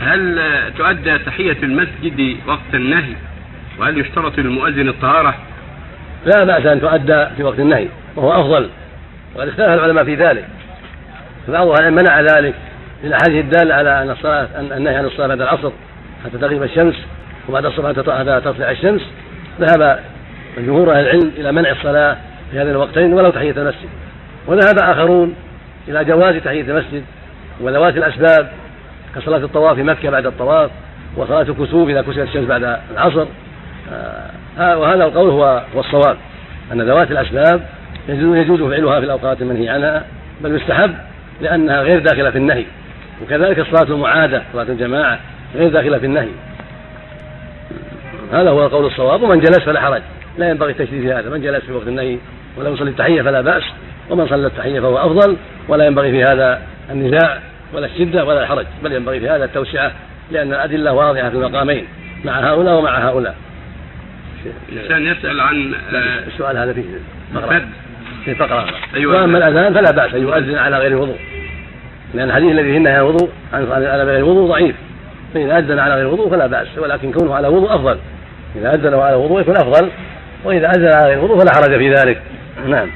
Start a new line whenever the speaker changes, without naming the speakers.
هل تؤدى تحية المسجد وقت النهي؟ وهل يشترط للمؤذن الطهارة؟
لا بأس أن تؤدى في وقت النهي وهو أفضل وقد اختلف العلماء في ذلك. فبعض العلماء منع ذلك للأحاديث الدالة على أن الصلاة أن النهي عن الصلاة بعد العصر حتى تغيب الشمس وبعد الصلاة حتى تطلع الشمس. ذهب جمهور أهل العلم إلى منع الصلاة في هذين الوقتين ولو تحية المسجد. وذهب آخرون إلى جواز تحية المسجد وذوات الأسباب كصلاة الطواف في مكة بعد الطواف وصلاة الكسوف إذا كسفت الشمس بعد العصر. آه وهذا القول هو هو الصواب أن ذوات الأسباب يجوز فعلها في الأوقات المنهي عنها بل يستحب لأنها غير داخلة في النهي. وكذلك الصلاة المعادة صلاة الجماعة غير داخلة في النهي. هذا هو القول الصواب ومن جلس فلا حرج. لا ينبغي التشديد في هذا من جلس في وقت النهي ولم يصلي التحية فلا بأس ومن صلى التحية فهو أفضل ولا ينبغي في هذا النزاع. ولا الشدة ولا الحرج بل ينبغي في هذا التوسعة لأن الأدلة واضحة في المقامين مع هؤلاء ومع هؤلاء.
الإنسان يسأل عن
آه، السؤال هذا فيه
فقرة.
في فقرة.
أيوة.
وأما الأذان فلا بأس أن يؤذن على غير وضوء لأن الحديث الذي فيه النهي عن الوضوء على غير الوضوء ضعيف. فإذا أذن على غير الوضوء فلا بأس ولكن كونه على وضوء أفضل. إذا أذن على وضوء يكون أفضل وإذا أذن على غير الوضوء فلا حرج في ذلك. نعم.